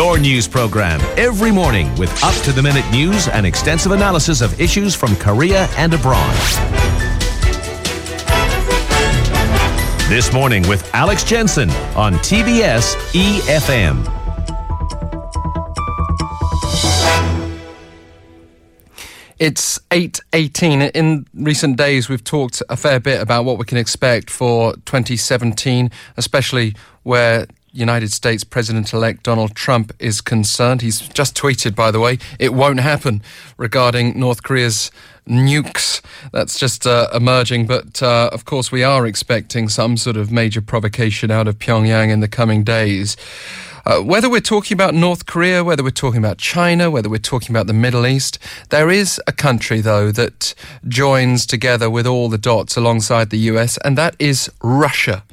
Your news program every morning with up to the minute news and extensive analysis of issues from Korea and abroad. This morning with Alex Jensen on TBS EFM. It's 8.18. In recent days, we've talked a fair bit about what we can expect for 2017, especially where United States President elect Donald Trump is concerned. He's just tweeted, by the way, it won't happen regarding North Korea's nukes. That's just uh, emerging, but uh, of course, we are expecting some sort of major provocation out of Pyongyang in the coming days. Uh, whether we're talking about North Korea, whether we're talking about China, whether we're talking about the Middle East, there is a country, though, that joins together with all the dots alongside the US, and that is Russia.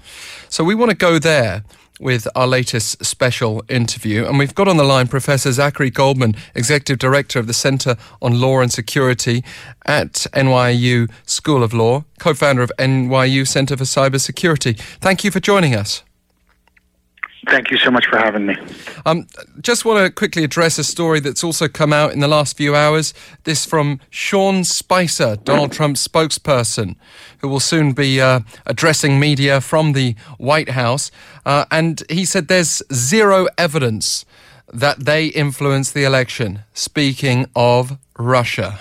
So we want to go there with our latest special interview. And we've got on the line Professor Zachary Goldman, Executive Director of the Center on Law and Security at NYU School of Law, co founder of NYU Center for Cybersecurity. Thank you for joining us. Thank you so much for having me. Um, just want to quickly address a story that's also come out in the last few hours. This from Sean Spicer, Donald Trump's spokesperson, who will soon be uh, addressing media from the White House. Uh, and he said there's zero evidence that they influenced the election. Speaking of Russia,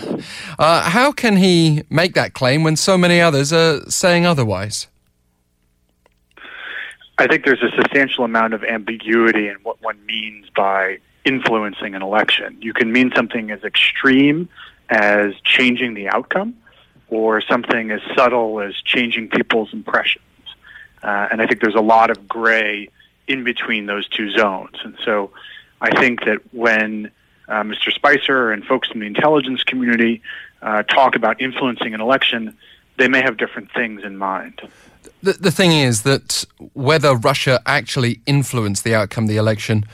uh, how can he make that claim when so many others are saying otherwise? I think there's a substantial amount of ambiguity in what one means by influencing an election. You can mean something as extreme as changing the outcome, or something as subtle as changing people's impressions. Uh, and I think there's a lot of gray in between those two zones. And so I think that when uh, Mr. Spicer and folks in the intelligence community uh, talk about influencing an election, they may have different things in mind. The, the thing is that whether Russia actually influenced the outcome of the election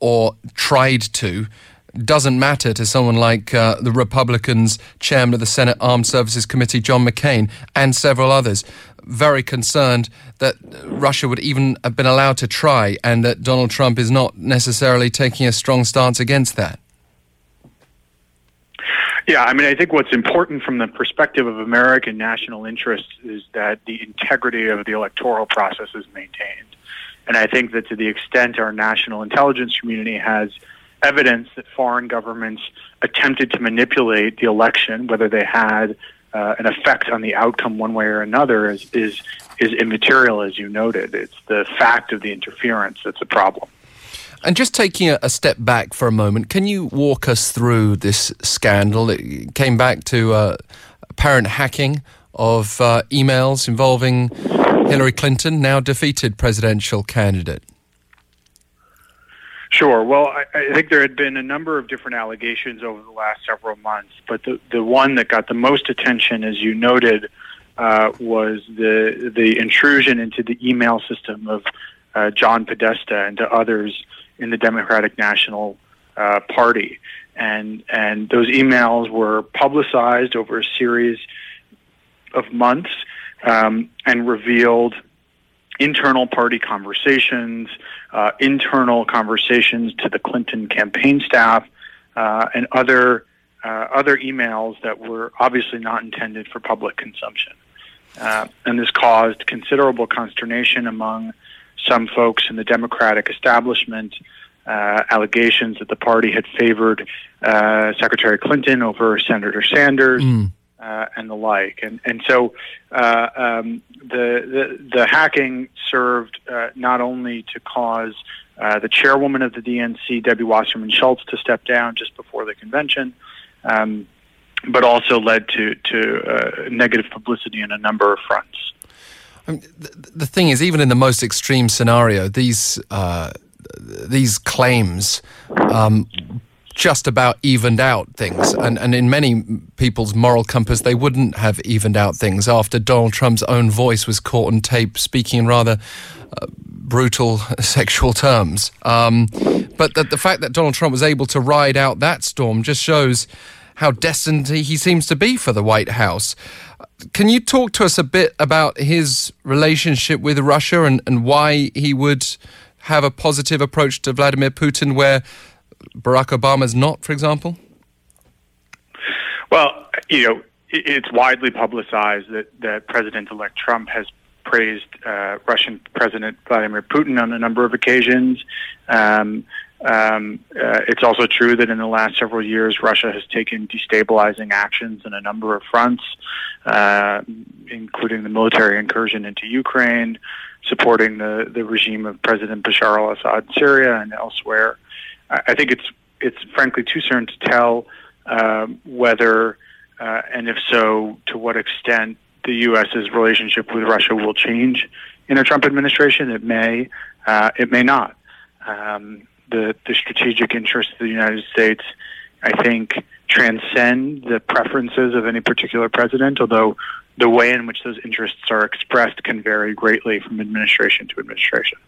or tried to doesn't matter to someone like uh, the Republicans' chairman of the Senate Armed Services Committee, John McCain, and several others. Very concerned that Russia would even have been allowed to try, and that Donald Trump is not necessarily taking a strong stance against that. Yeah, I mean, I think what's important from the perspective of American national interests is that the integrity of the electoral process is maintained. And I think that to the extent our national intelligence community has evidence that foreign governments attempted to manipulate the election, whether they had uh, an effect on the outcome one way or another, is, is, is immaterial, as you noted. It's the fact of the interference that's a problem. And just taking a, step back for a moment, can you walk us through this scandal? It came back to uh, apparent hacking of uh, emails involving Hillary Clinton, now defeated presidential candidate. Sure. Well, I, I, think there had been a number of different allegations over the last several months, but the, the one that got the most attention, as you noted, uh, was the the intrusion into the email system of uh, John Podesta and to others in the Democratic National uh, Party, and and those emails were publicized over a series of months um, and revealed internal party conversations, uh, internal conversations to the Clinton campaign staff, uh, and other uh, other emails that were obviously not intended for public consumption. Uh, and this caused considerable consternation among some folks in the Democratic establishment uh, allegations that the party had favored uh, Secretary Clinton over Senator Sanders. Mm. Uh, and the like, and and so uh, um, the, the, the hacking served uh, not only to cause uh, the chairwoman of the DNC, Debbie Wasserman Schultz, to step down just before the convention, um, but also led to to negative publicity on a number of fronts. I mean, the, the, thing is, even in the most extreme scenario, these uh, these claims um, just about evened out things, and and in many people's moral compass, they wouldn't have evened out things after Donald Trump's own voice was caught on tape speaking in rather. Uh, brutal sexual terms. Um, but the, the fact that Donald Trump was able to ride out that storm just shows how destined he seems to be for the White House. Can you talk to us a bit about his relationship with Russia and, and why he would have a positive approach to Vladimir Putin where Barack Obama's not, for example? Well, you know, it's widely publicized that, that President-elect Trump has praised uh, Russian President Vladimir Putin on a number of occasions. Um, um, uh, it's also true that in the last several years, Russia has taken destabilizing actions in a number of fronts, uh, including the military incursion into Ukraine, supporting the, the regime of President Bashar al-Assad in Syria and elsewhere. I, I think it's it's frankly too soon to tell um, whether, uh, and if so, to what extent the U.S.'s relationship with Russia will change in a Trump administration. It may, uh, it may not. Um, the, the strategic interests of the United States, I think, transcend the preferences of any particular president, although the way in which those interests are expressed can vary greatly from administration to administration.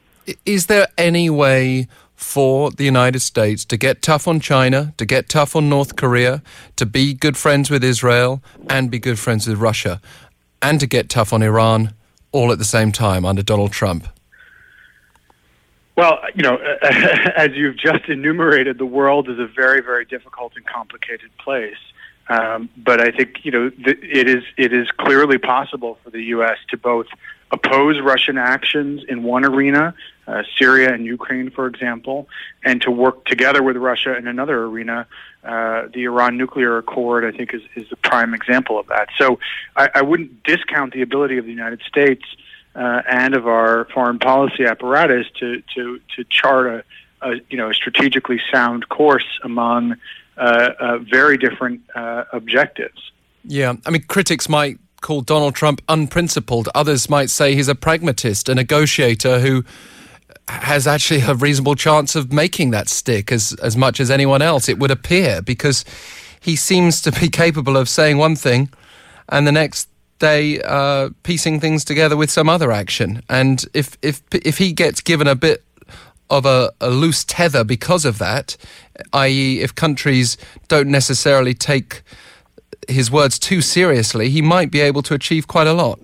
Is there any way for the United States to get tough on China, to get tough on North Korea, to be good friends with Israel, and be good friends with Russia, and to get tough on Iran all at the same time under Donald Trump? Well, you know, as you've just enumerated, the world is a very, very difficult and complicated place. Um, but I think you know th- it is it is clearly possible for the U.S. to both oppose Russian actions in one arena, uh, Syria and Ukraine, for example, and to work together with Russia in another arena. Uh, the Iran nuclear accord, I think, is, is the prime example of that. So I, I wouldn't discount the ability of the United States uh, and of our foreign policy apparatus to to to chart a, a you know a strategically sound course among uh, uh, very different uh, objectives. Yeah, I mean, critics might call Donald Trump unprincipled. Others might say he's a pragmatist, a negotiator who has actually a reasonable chance of making that stick as as much as anyone else. It would appear because he seems to be capable of saying one thing and the next day uh, piecing things together with some other action. And if if if he gets given a bit of a, a loose tether because of that, i.e., if countries don't necessarily take his words too seriously, he might be able to achieve quite a lot.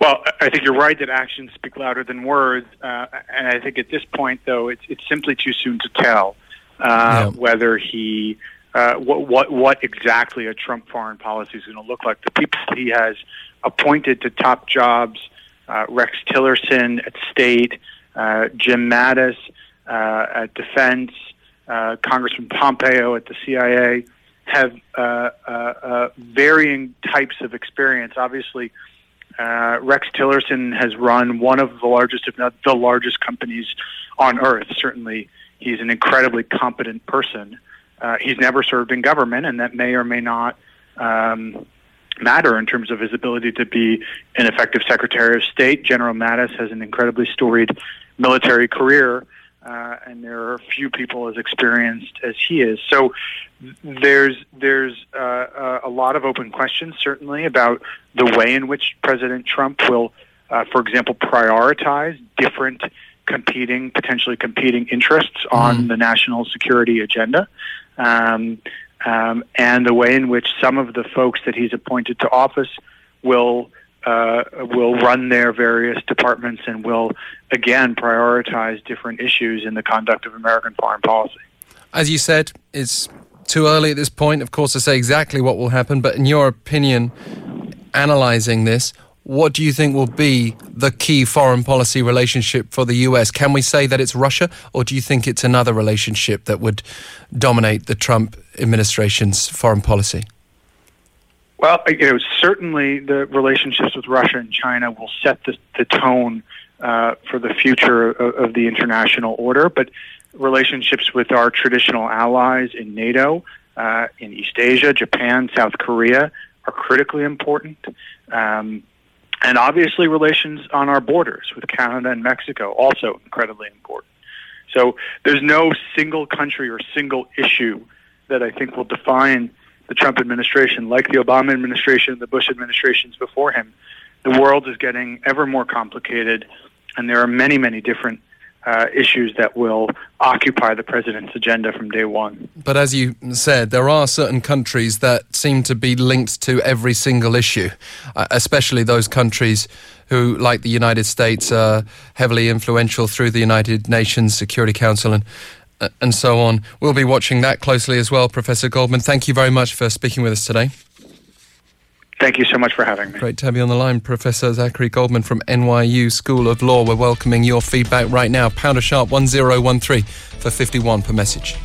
Well, I think you're right that actions speak louder than words, uh, and I think at this point, though, it's it's simply too soon to tell uh, yeah. whether he uh, what, what what exactly a Trump foreign policy is going to look like. The people he has appointed to top jobs, uh, Rex Tillerson at State, uh, Jim Mattis uh, at Defense, uh, Congressman Pompeo at the CIA, have varying types of experience. Obviously. Rex Tillerson has run one of the largest, if not the largest, companies on earth. Certainly, he's an incredibly competent person. Uh, he's never served in government, and that may or may not um, matter in terms of his ability to be an effective Secretary of State. General Mattis has an incredibly storied military career, uh, and there are few people as experienced as he is. So there's there's uh, a lot of open questions, certainly, about the way in which President Trump will, uh, for example, prioritize different competing, potentially competing interests on mm. the national security agenda um, um, and the way in which some of the folks that he's appointed to office will uh, will run their various departments and will again prioritize different issues in the conduct of American foreign policy. As you said, it's too early at this point, of course, to say exactly what will happen. But in your opinion, analyzing this, what do you think will be the key foreign policy relationship for the US? Can we say that it's Russia, or do you think it's another relationship that would dominate the Trump administration's foreign policy? Well, you know, certainly the relationships with Russia and China will set the, the tone uh, for the future of, of, the international order. But relationships with our traditional allies in NATO, uh, in East Asia, Japan, South Korea are critically important. Um, and obviously, relations on our borders with Canada and Mexico also incredibly important. So there's no single country or single issue that I think will define the Trump administration, like the Obama administration, and the Bush administrations before him. The world is getting ever more complicated, and there are many, many different uh, issues that will occupy the president's agenda from day one. But as you said, there are certain countries that seem to be linked to every single issue, uh, especially those countries who, like the United States, are heavily influential through the United Nations Security Council and uh, and so on. We'll be watching that closely as well, Professor Goldman. Thank you very much for speaking with us today. Thank you so much for having me. Great to have you on the line, Professor Zachary Goldman from NYU School of Law. We're welcoming your feedback right now. Pounder sharp 1013 for 51 per message.